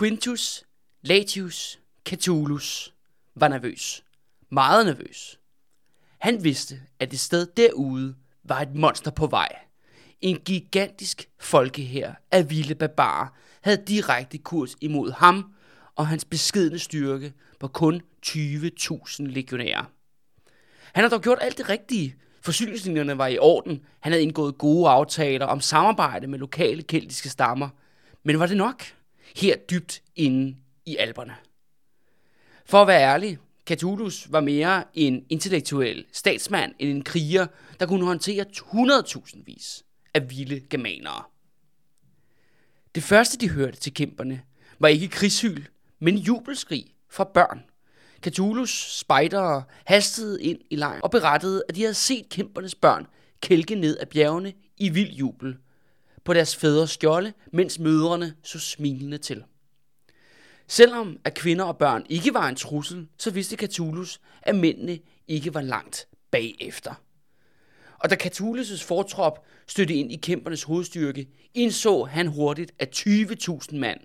Quintus Latius Catulus var nervøs. Meget nervøs. Han vidste, at det sted derude var et monster på vej. En gigantisk folkehær af vilde barbarer havde direkte kurs imod ham og hans beskedne styrke på kun 20.000 legionærer. Han har dog gjort alt det rigtige. Forsyningslinjerne var i orden. Han havde indgået gode aftaler om samarbejde med lokale keltiske stammer. Men var det nok? Her dybt inde i alberne. For at være ærlig, Catullus var mere en intellektuel statsmand end en kriger, der kunne håndtere 100.000 vis af vilde germanere. Det første, de hørte til kæmperne, var ikke krigshyl, men jubelskrig fra børn. Catullus spejdere hastede ind i lejren og berettede, at de havde set kæmpernes børn kælke ned af bjergene i vild jubel på deres fædres skjolde, mens mødrene så smilende til. Selvom at kvinder og børn ikke var en trussel, så vidste Catullus, at mændene ikke var langt bagefter. Og da Catullus' fortrop stødte ind i kæmpernes hovedstyrke, indså han hurtigt, at 20.000 mand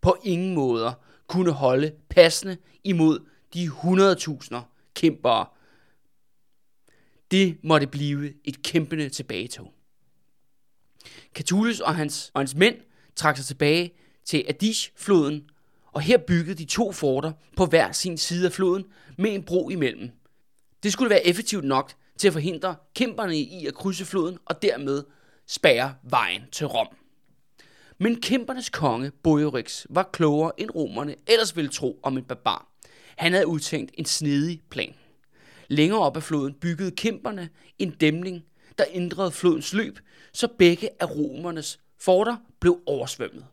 på ingen måder kunne holde passende imod de 100.000 kæmpere. Det måtte blive et kæmpende tilbagetog. Catulus og hans, og hans mænd trak sig tilbage til Adish-floden, og her byggede de to forter på hver sin side af floden med en bro imellem. Det skulle være effektivt nok til at forhindre kæmperne i at krydse floden og dermed spærre vejen til Rom. Men kæmpernes konge, Boiorix, var klogere end romerne ellers ville tro om en barbar. Han havde udtænkt en snedig plan. Længere op ad floden byggede kæmperne en dæmning, der ændrede flodens løb, så begge af romernes forter blev oversvømmet.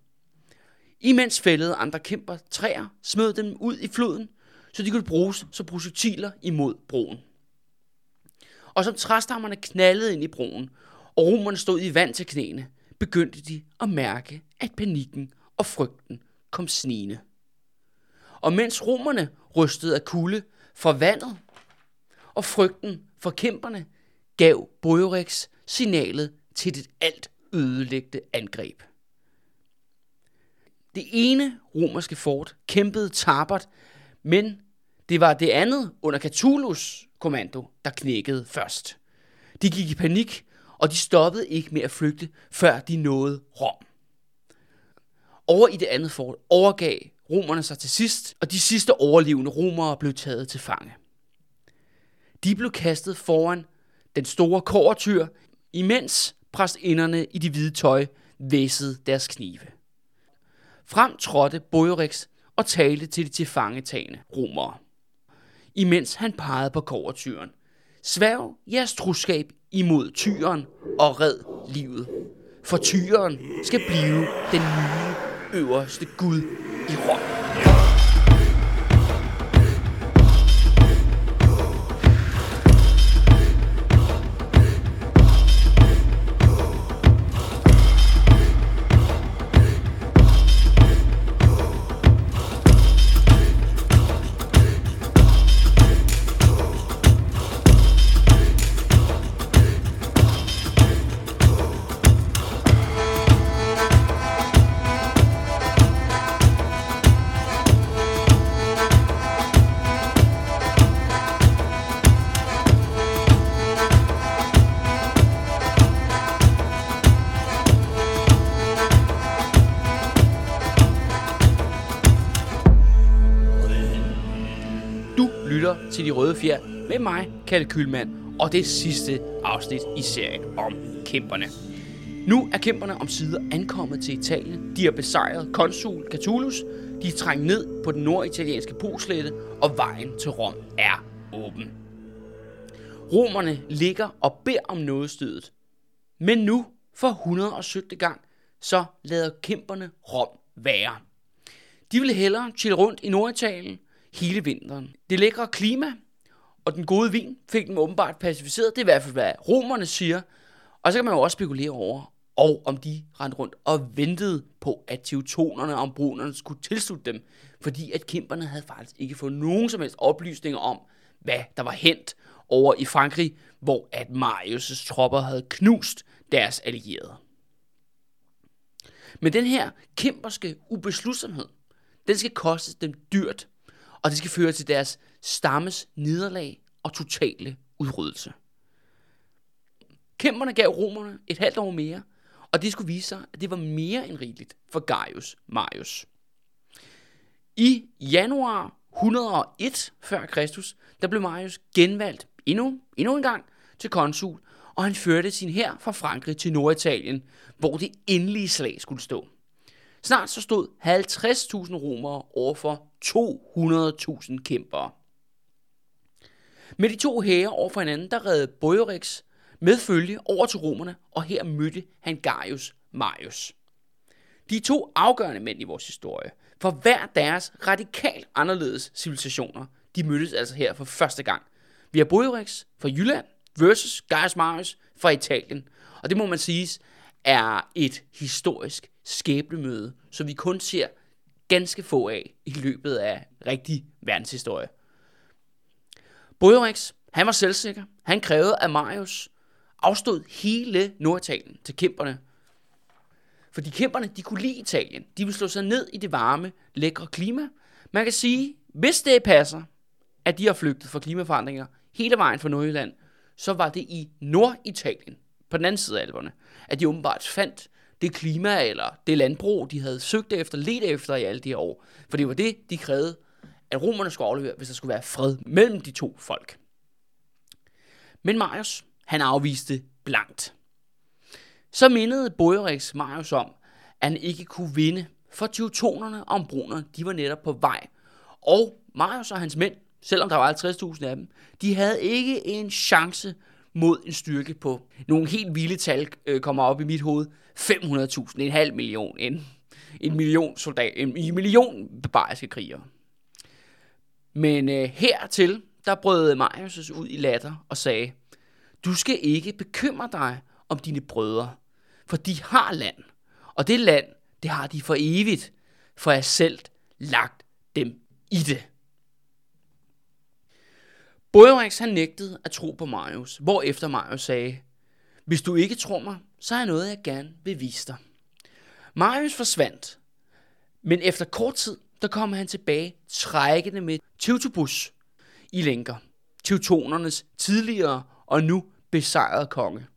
Imens fældede andre kæmper træer, smed dem ud i floden, så de kunne bruges som projektiler imod broen. Og som træstammerne knaldede ind i broen, og romerne stod i vand til knæene, begyndte de at mærke, at panikken og frygten kom snigende. Og mens romerne rystede af kulde for vandet, og frygten for kæmperne, gav Boiorix signalet til det alt ødelægte angreb. Det ene romerske fort kæmpede tabert, men det var det andet under Catulus kommando, der knækkede først. De gik i panik, og de stoppede ikke med at flygte, før de nåede Rom. Over i det andet fort overgav romerne sig til sidst, og de sidste overlevende romere blev taget til fange. De blev kastet foran den store kortyr, imens præstinderne i de hvide tøj væsede deres knive. Frem trådte Boiorix og talte til de tilfangetagende romere. Imens han pegede på kortyren. Sværg jeres truskab imod tyren og red livet. For tyren skal blive den nye øverste Gud i Rom. Til De Røde Fjer med mig, Kalle Kylmand, og det sidste afsnit i serien om kæmperne. Nu er kæmperne om sider ankommet til Italien. De har besejret konsul Catulus. De er trængt ned på den norditalienske poslette, og vejen til Rom er åben. Romerne ligger og beder om nådestødet. Men nu, for 117. gang, så lader kæmperne Rom være. De vil hellere chille rundt i Norditalien, hele vinteren. Det lækre klima og den gode vin fik dem åbenbart pacificeret. Det er i hvert fald, hvad romerne siger. Og så kan man jo også spekulere over, og om de rendte rundt og ventede på, at teutonerne og ombrunerne skulle tilslutte dem, fordi at kæmperne havde faktisk ikke fået nogen som helst oplysninger om, hvad der var hent over i Frankrig, hvor at Marius' tropper havde knust deres allierede. Men den her kæmperske ubeslutsomhed den skal koste dem dyrt, og det skal føre til deres stammes nederlag og totale udryddelse. Kæmperne gav romerne et halvt år mere, og det skulle vise sig, at det var mere end rigeligt for Gaius Marius. I januar 101 før Kristus, der blev Marius genvalgt endnu, endnu en gang til konsul, og han førte sin hær fra Frankrig til Norditalien, hvor det endelige slag skulle stå. Snart så stod 50.000 romere overfor 200.000 kæmpere. Med de to hære over for hinanden, der redde Boiorix med følge over til romerne, og her mødte han Gaius Marius. De to afgørende mænd i vores historie, for hver deres radikalt anderledes civilisationer, de mødtes altså her for første gang. Vi har Boiorix fra Jylland versus Gaius Marius fra Italien. Og det må man sige er et historisk skæbnemøde, som vi kun ser ganske få af i løbet af rigtig verdenshistorie. Bojorex, han var selvsikker. Han krævede, at Marius afstod hele Norditalien til kæmperne. Fordi kæmperne, de kunne lide Italien. De ville slå sig ned i det varme, lækre klima. Man kan sige, hvis det passer, at de har flygtet fra klimaforandringer hele vejen fra Nordjylland, så var det i Norditalien, på den anden side af alberne, at de åbenbart fandt det klima eller det landbrug, de havde søgt efter, let efter i alle de her år. For det var det, de krævede, at romerne skulle aflevere, hvis der skulle være fred mellem de to folk. Men Marius, han afviste blankt. Så mindede Boerix Marius om, at han ikke kunne vinde, for teutonerne og ombronerne, de var netop på vej. Og Marius og hans mænd, selvom der var 50.000 af dem, de havde ikke en chance mod en styrke på nogle helt vilde tal, øh, kommer op i mit hoved. 500.000, en halv million, en, en million soldat, en, en million barbariske krigere. Men øh, hertil, der brød Marius ud i latter og sagde, du skal ikke bekymre dig om dine brødre, for de har land. Og det land, det har de for evigt, for jeg selv lagt dem i det. Boerix han nægtede at tro på Marius, efter Marius sagde, hvis du ikke tror mig, så er noget, jeg gerne vil vise dig. Marius forsvandt, men efter kort tid, der kom han tilbage trækkende med Teutobus i lænker. Teutonernes tidligere og nu besejrede konge.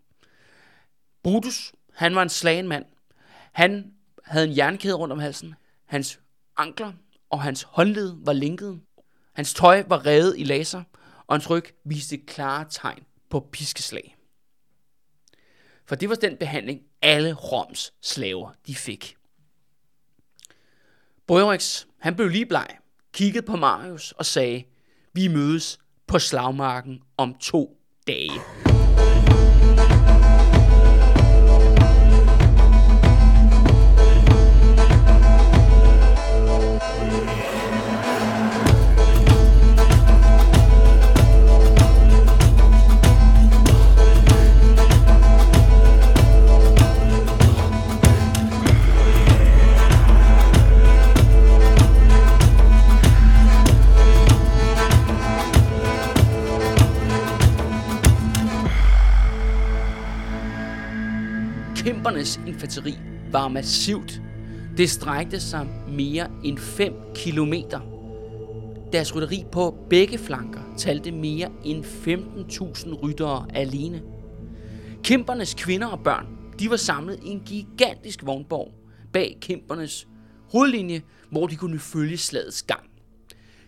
Brutus, han var en slagen mand. Han havde en jernkæde rundt om halsen. Hans ankler og hans håndled var linket. Hans tøj var revet i laser, og hans ryg viste klare tegn på piskeslag. For det var den behandling, alle Roms slaver de fik. Boerix, han blev lige bleg, kiggede på Marius og sagde, vi mødes på slagmarken om to dage. Romernes infanteri var massivt. Det strækte sig mere end 5 kilometer. Deres rytteri på begge flanker talte mere end 15.000 ryttere alene. Kæmpernes kvinder og børn, de var samlet i en gigantisk vognborg bag kæmpernes hovedlinje, hvor de kunne følge slagets gang.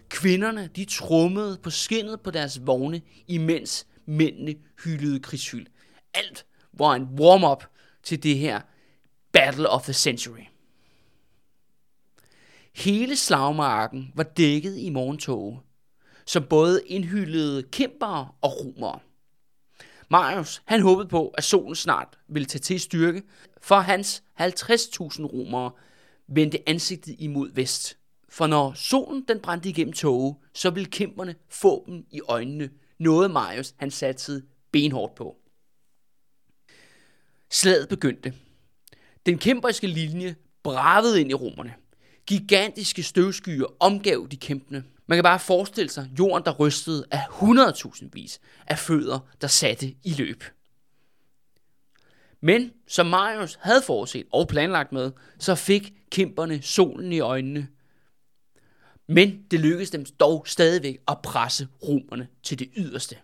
Kvinderne, de trummede på skinnet på deres vogne, imens mændene hyldede krigshyld. Alt var en warm-up til det her Battle of the Century. Hele slagmarken var dækket i morgentog, som både indhyldede kæmpere og romere. Marius, han håbede på, at solen snart ville tage til styrke, for hans 50.000 romere vendte ansigtet imod vest. For når solen den brændte igennem toge, så ville kæmperne få dem i øjnene. Noget Marius han satte benhårdt på. Slaget begyndte. Den kæmperiske linje bravede ind i romerne. Gigantiske støvskyer omgav de kæmpende. Man kan bare forestille sig jorden, der rystede af 100.000 vis af fødder, der satte i løb. Men som Marius havde forudset og planlagt med, så fik kæmperne solen i øjnene. Men det lykkedes dem dog stadigvæk at presse romerne til det yderste.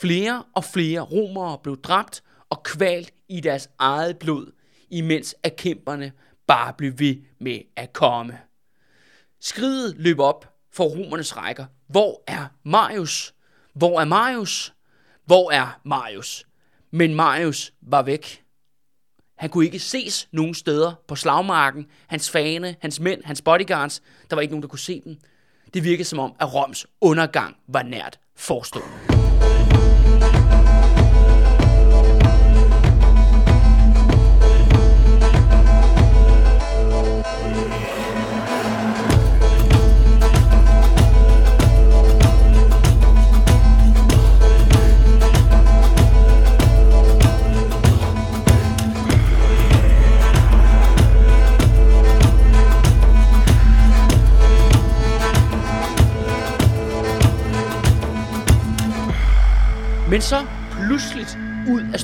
Flere og flere romere blev dræbt og kvalt i deres eget blod, imens at kæmperne bare blev ved med at komme. Skridet løb op for romernes rækker. Hvor er Marius? Hvor er Marius? Hvor er Marius? Men Marius var væk. Han kunne ikke ses nogen steder på slagmarken. Hans fane, hans mænd, hans bodyguards, der var ikke nogen, der kunne se dem. Det virkede som om, at Roms undergang var nært forestående.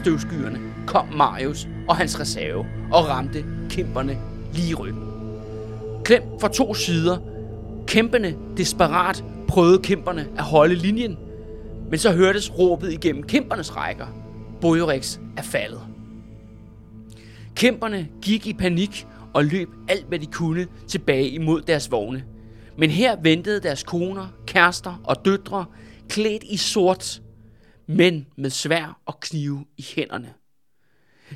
Støvskyerne kom Marius og hans reserve og ramte kæmperne lige i ryggen. Klemt fra to sider, kæmpende desperat prøvede kæmperne at holde linjen, men så hørtes råbet igennem kæmpernes rækker. Bojorex er faldet. Kæmperne gik i panik og løb alt, hvad de kunne tilbage imod deres vogne. Men her ventede deres koner, kærester og døtre, klædt i sort, men med svær og knive i hænderne.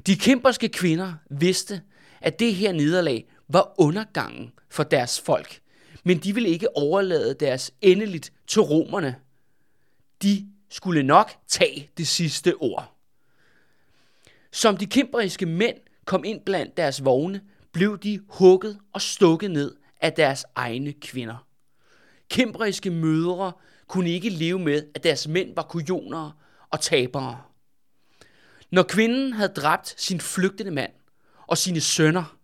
De kæmperske kvinder vidste, at det her nederlag var undergangen for deres folk, men de ville ikke overlade deres endeligt til romerne. De skulle nok tage det sidste ord. Som de kæmperiske mænd kom ind blandt deres vogne, blev de hugget og stukket ned af deres egne kvinder. Kæmperiske mødre kunne ikke leve med, at deres mænd var kujoner og tabere. Når kvinden havde dræbt sin flygtende mand og sine sønner,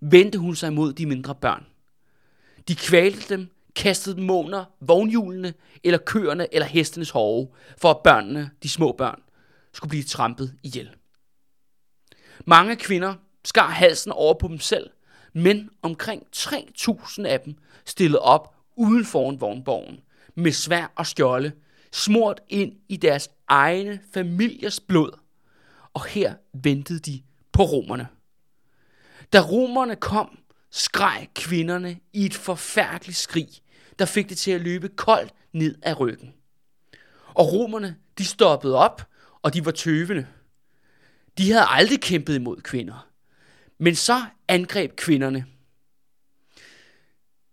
vendte hun sig mod de mindre børn. De kvalte dem, kastede dem under vognhjulene, eller køerne, eller hestenes hove, for at børnene, de små børn, skulle blive trampet ihjel. Mange kvinder skar halsen over på dem selv, men omkring 3.000 af dem stillede op uden foran vognborgen, med svær og skjolde, smurt ind i deres egne familiers blod. Og her ventede de på romerne. Da romerne kom, skreg kvinderne i et forfærdeligt skrig, der fik det til at løbe koldt ned ad ryggen. Og romerne, de stoppede op, og de var tøvende. De havde aldrig kæmpet imod kvinder. Men så angreb kvinderne.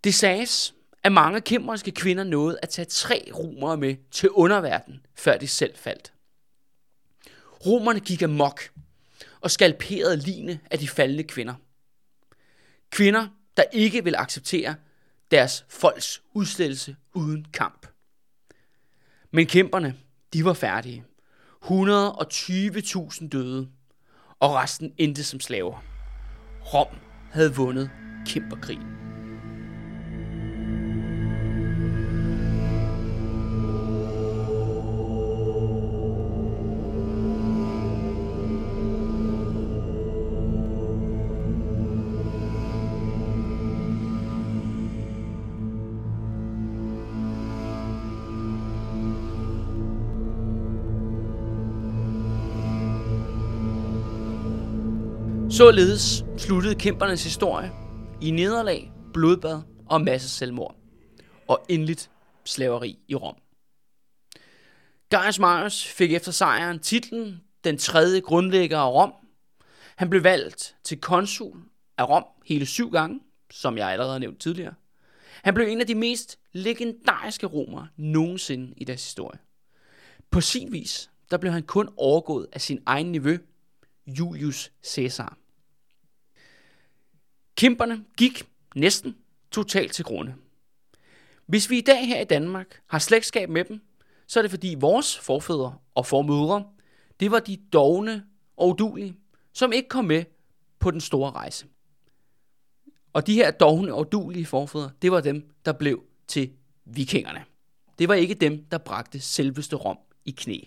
Det sages, at mange kæmperske kvinder nåede at tage tre romere med til underverdenen, før de selv faldt. Romerne gik amok og skalperede line af de faldende kvinder. Kvinder, der ikke vil acceptere deres folks udslettelse uden kamp. Men kæmperne, de var færdige. 120.000 døde, og resten endte som slaver. Rom havde vundet kæmperkrigen. Således sluttede kæmpernes historie i nederlag, blodbad og masse selvmord. Og endeligt slaveri i Rom. Gaius Marius fik efter sejren titlen den tredje grundlægger af Rom. Han blev valgt til konsul af Rom hele syv gange, som jeg allerede har nævnt tidligere. Han blev en af de mest legendariske romere nogensinde i deres historie. På sin vis, der blev han kun overgået af sin egen niveau, Julius Caesar. Kæmperne gik næsten totalt til grunde. Hvis vi i dag her i Danmark har slægtskab med dem, så er det fordi vores forfædre og formødre, det var de dogne og udulige, som ikke kom med på den store rejse. Og de her dogne og udulige forfædre, det var dem, der blev til vikingerne. Det var ikke dem, der bragte selveste Rom i knæ.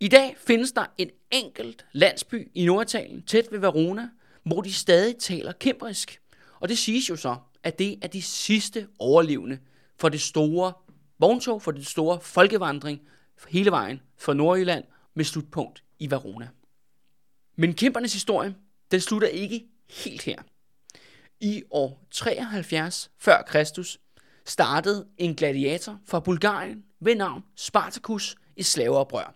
I dag findes der en enkelt landsby i Norditalien, tæt ved Verona, hvor de stadig taler kæmprisk. Og det siges jo så, at det er de sidste overlevende for det store vogntog, for den store folkevandring hele vejen fra Nordjylland med slutpunkt i Verona. Men kæmpernes historie, den slutter ikke helt her. I år 73 før Kristus startede en gladiator fra Bulgarien ved navn Spartacus i slaveoprør.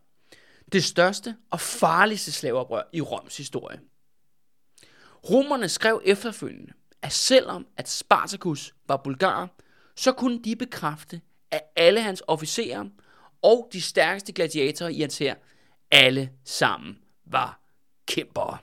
Det største og farligste slaveoprør i Roms historie. Romerne skrev efterfølgende, at selvom at Spartacus var bulgar, så kunne de bekræfte, at alle hans officerer og de stærkeste gladiatorer i hans her, alle sammen var kæmpere.